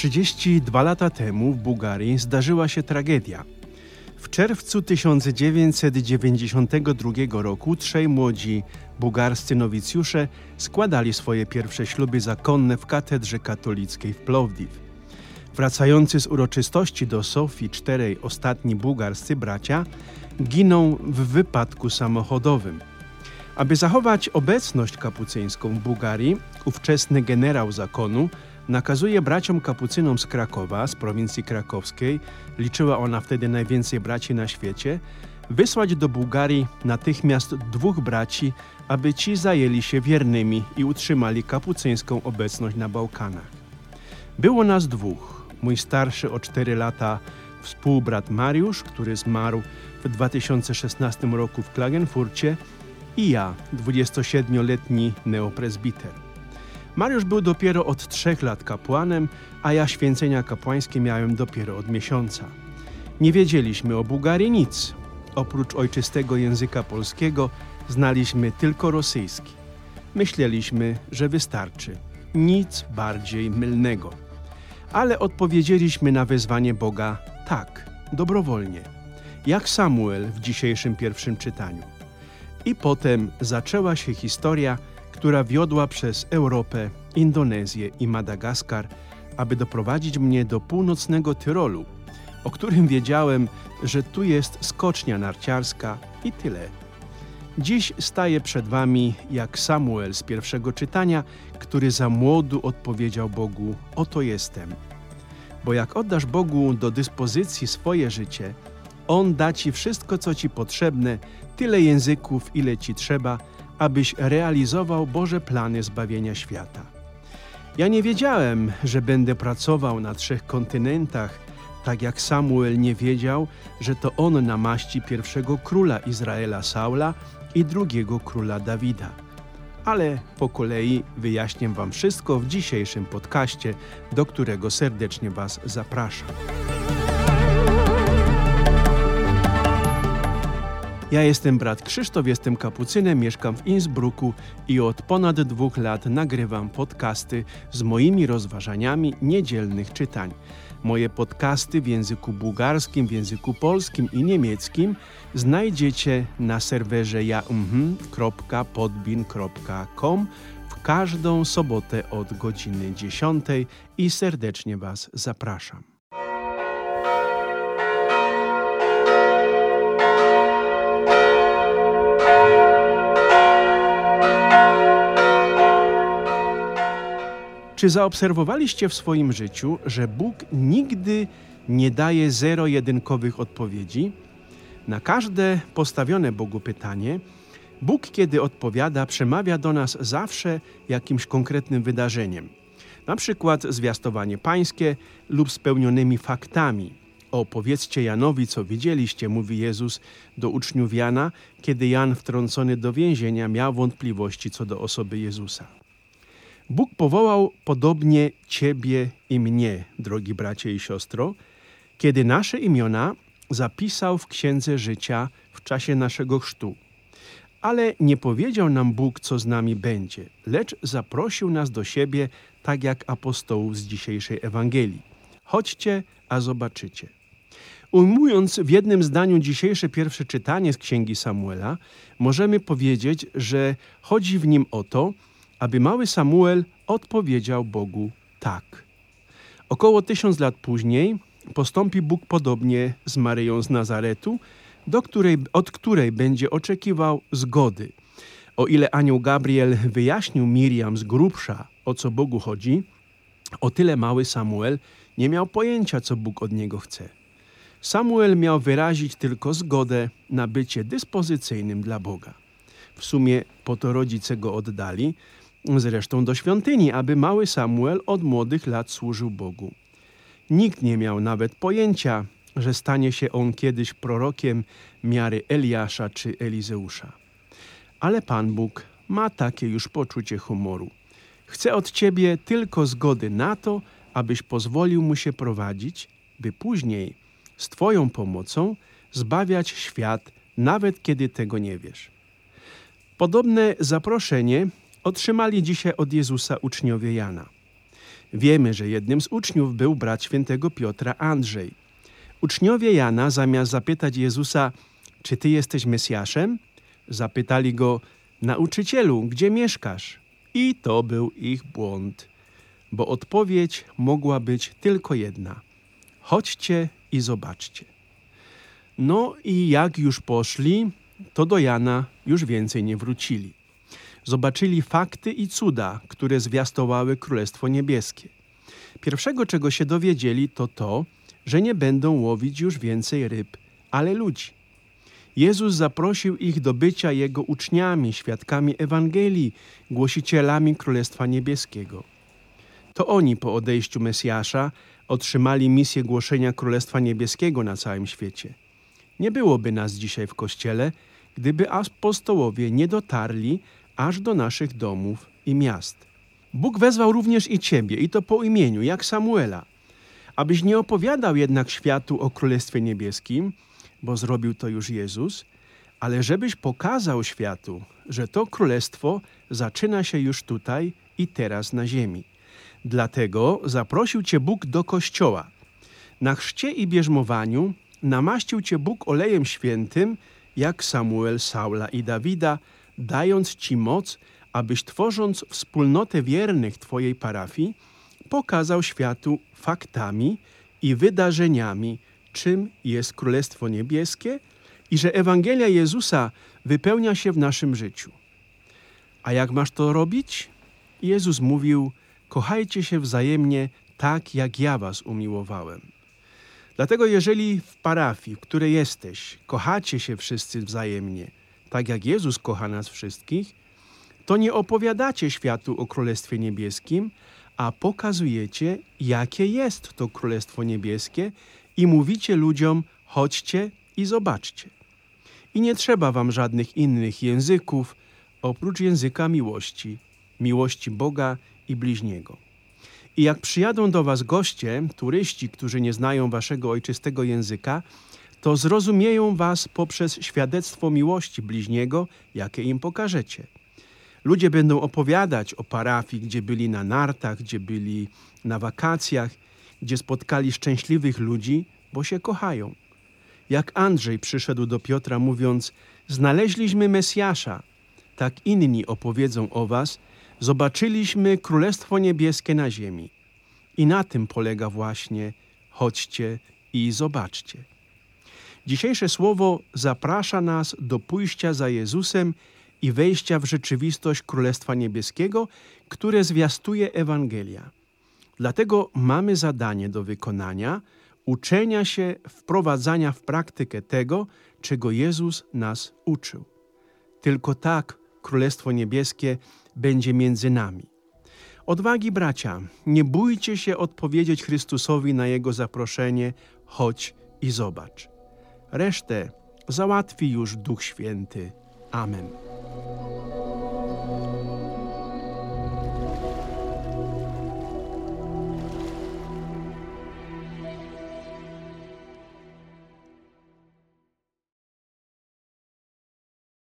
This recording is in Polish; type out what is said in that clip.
32 lata temu w Bułgarii zdarzyła się tragedia. W czerwcu 1992 roku trzej młodzi bułgarscy nowicjusze składali swoje pierwsze śluby zakonne w katedrze katolickiej w Plovdiv. Wracający z uroczystości do Sofii czterej ostatni bułgarscy bracia giną w wypadku samochodowym. Aby zachować obecność kapucyńską w Bułgarii, ówczesny generał zakonu nakazuje braciom kapucynom z Krakowa, z prowincji krakowskiej, liczyła ona wtedy najwięcej braci na świecie, wysłać do Bułgarii natychmiast dwóch braci, aby ci zajęli się wiernymi i utrzymali kapucyńską obecność na Bałkanach. Było nas dwóch. Mój starszy o cztery lata współbrat Mariusz, który zmarł w 2016 roku w Klagenfurcie i ja, 27-letni neopresbiter. Mariusz był dopiero od trzech lat kapłanem, a ja święcenia kapłańskie miałem dopiero od miesiąca. Nie wiedzieliśmy o Bułgarii nic. Oprócz ojczystego języka polskiego znaliśmy tylko rosyjski. Myśleliśmy, że wystarczy. Nic bardziej mylnego. Ale odpowiedzieliśmy na wezwanie Boga tak, dobrowolnie, jak Samuel w dzisiejszym pierwszym czytaniu. I potem zaczęła się historia, która wiodła przez Europę, Indonezję i Madagaskar, aby doprowadzić mnie do północnego Tyrolu, o którym wiedziałem, że tu jest skocznia narciarska i tyle. Dziś staję przed wami jak Samuel z pierwszego czytania, który za młodu odpowiedział Bogu: Oto jestem. Bo jak oddasz Bogu do dyspozycji swoje życie, On da ci wszystko, co ci potrzebne, tyle języków, ile ci trzeba, abyś realizował Boże plany zbawienia świata. Ja nie wiedziałem, że będę pracował na trzech kontynentach, tak jak Samuel nie wiedział, że to on namaści pierwszego króla Izraela Saula i drugiego króla Dawida. Ale po kolei wyjaśnię Wam wszystko w dzisiejszym podcaście, do którego serdecznie Was zapraszam. Ja jestem brat Krzysztof, jestem kapucynem, mieszkam w Innsbrucku i od ponad dwóch lat nagrywam podcasty z moimi rozważaniami niedzielnych czytań. Moje podcasty w języku bułgarskim, w języku polskim i niemieckim znajdziecie na serwerze jaumhm.podbin.com w każdą sobotę od godziny 10 i serdecznie Was zapraszam. Czy zaobserwowaliście w swoim życiu, że Bóg nigdy nie daje zero-jedynkowych odpowiedzi? Na każde postawione Bogu pytanie, Bóg, kiedy odpowiada, przemawia do nas zawsze jakimś konkretnym wydarzeniem. Na przykład zwiastowanie pańskie lub spełnionymi faktami. Opowiedzcie Janowi, co widzieliście, mówi Jezus do uczniów Jana, kiedy Jan wtrącony do więzienia miał wątpliwości co do osoby Jezusa. Bóg powołał podobnie Ciebie i mnie, drogi bracie i siostro, kiedy nasze imiona zapisał w Księdze Życia w czasie naszego chrztu. Ale nie powiedział nam Bóg, co z nami będzie, lecz zaprosił nas do siebie, tak jak apostołów z dzisiejszej Ewangelii. Chodźcie, a zobaczycie. Ujmując w jednym zdaniu dzisiejsze pierwsze czytanie z Księgi Samuela, możemy powiedzieć, że chodzi w nim o to, aby mały Samuel odpowiedział Bogu tak. Około tysiąc lat później postąpi Bóg podobnie z Maryją z Nazaretu, do której, od której będzie oczekiwał zgody. O ile anioł Gabriel wyjaśnił Miriam z grubsza, o co Bogu chodzi, o tyle mały Samuel nie miał pojęcia, co Bóg od niego chce. Samuel miał wyrazić tylko zgodę na bycie dyspozycyjnym dla Boga. W sumie po to rodzice go oddali, zresztą do świątyni, aby mały Samuel od młodych lat służył Bogu. Nikt nie miał nawet pojęcia, że stanie się on kiedyś prorokiem miary Eliasza czy Elizeusza. Ale Pan Bóg ma takie już poczucie humoru. Chce od ciebie tylko zgody na to, abyś pozwolił mu się prowadzić, by później z Twoją pomocą zbawiać świat, nawet kiedy tego nie wiesz. Podobne zaproszenie otrzymali dzisiaj od Jezusa uczniowie Jana. Wiemy, że jednym z uczniów był brat świętego Piotra Andrzej. Uczniowie Jana, zamiast zapytać Jezusa, czy ty jesteś Mesjaszem, zapytali go, nauczycielu, gdzie mieszkasz? I to był ich błąd, bo odpowiedź mogła być tylko jedna: chodźcie i zobaczcie. No i jak już poszli, to do Jana już więcej nie wrócili. Zobaczyli fakty i cuda, które zwiastowały Królestwo Niebieskie. Pierwszego, czego się dowiedzieli, to to, że nie będą łowić już więcej ryb, ale ludzi. Jezus zaprosił ich do bycia Jego uczniami, świadkami Ewangelii, głosicielami Królestwa Niebieskiego. To oni po odejściu Mesjasza otrzymali misję głoszenia Królestwa Niebieskiego na całym świecie. Nie byłoby nas dzisiaj w Kościele, gdyby apostołowie nie dotarli aż do naszych domów i miast. Bóg wezwał również i Ciebie, i to po imieniu, jak Samuela, abyś nie opowiadał jednak światu o Królestwie Niebieskim, bo zrobił to już Jezus, ale żebyś pokazał światu, że to królestwo zaczyna się już tutaj i teraz na ziemi. Dlatego zaprosił Cię Bóg do kościoła. Na chrzcie i bierzmowaniu namaścił Cię Bóg olejem świętym, jak Samuel, Saula i Dawida, dając Ci moc, abyś tworząc wspólnotę wiernych Twojej parafii, pokazał światu faktami i wydarzeniami, czym jest Królestwo Niebieskie i że Ewangelia Jezusa wypełnia się w naszym życiu. A jak masz to robić? Jezus mówił: Kochajcie się wzajemnie tak, jak ja was umiłowałem. Dlatego, jeżeli w parafii, w której jesteś, kochacie się wszyscy wzajemnie, tak jak Jezus kocha nas wszystkich, to nie opowiadacie światu o Królestwie Niebieskim, a pokazujecie, jakie jest to Królestwo Niebieskie i mówicie ludziom: chodźcie i zobaczcie. I nie trzeba wam żadnych innych języków oprócz języka miłości, miłości Boga i bliźniego. I jak przyjadą do was goście, turyści, którzy nie znają waszego ojczystego języka, to zrozumieją was poprzez świadectwo miłości bliźniego, jakie im pokażecie. Ludzie będą opowiadać o parafii, gdzie byli na nartach, gdzie byli na wakacjach, gdzie spotkali szczęśliwych ludzi, bo się kochają. Jak Andrzej przyszedł do Piotra, mówiąc: Znaleźliśmy Mesjasza, tak inni opowiedzą o was, zobaczyliśmy Królestwo Niebieskie na ziemi. I na tym polega właśnie chodźcie i zobaczcie. Dzisiejsze słowo zaprasza nas do pójścia za Jezusem i wejścia w rzeczywistość Królestwa Niebieskiego, które zwiastuje Ewangelia. Dlatego mamy zadanie do wykonania uczenia się, wprowadzania w praktykę tego, czego Jezus nas uczył. Tylko tak Królestwo Niebieskie będzie między nami. Odwagi, bracia, nie bójcie się odpowiedzieć Chrystusowi na Jego zaproszenie, chodź i zobacz. Resztę załatwi już Duch Święty. Amen.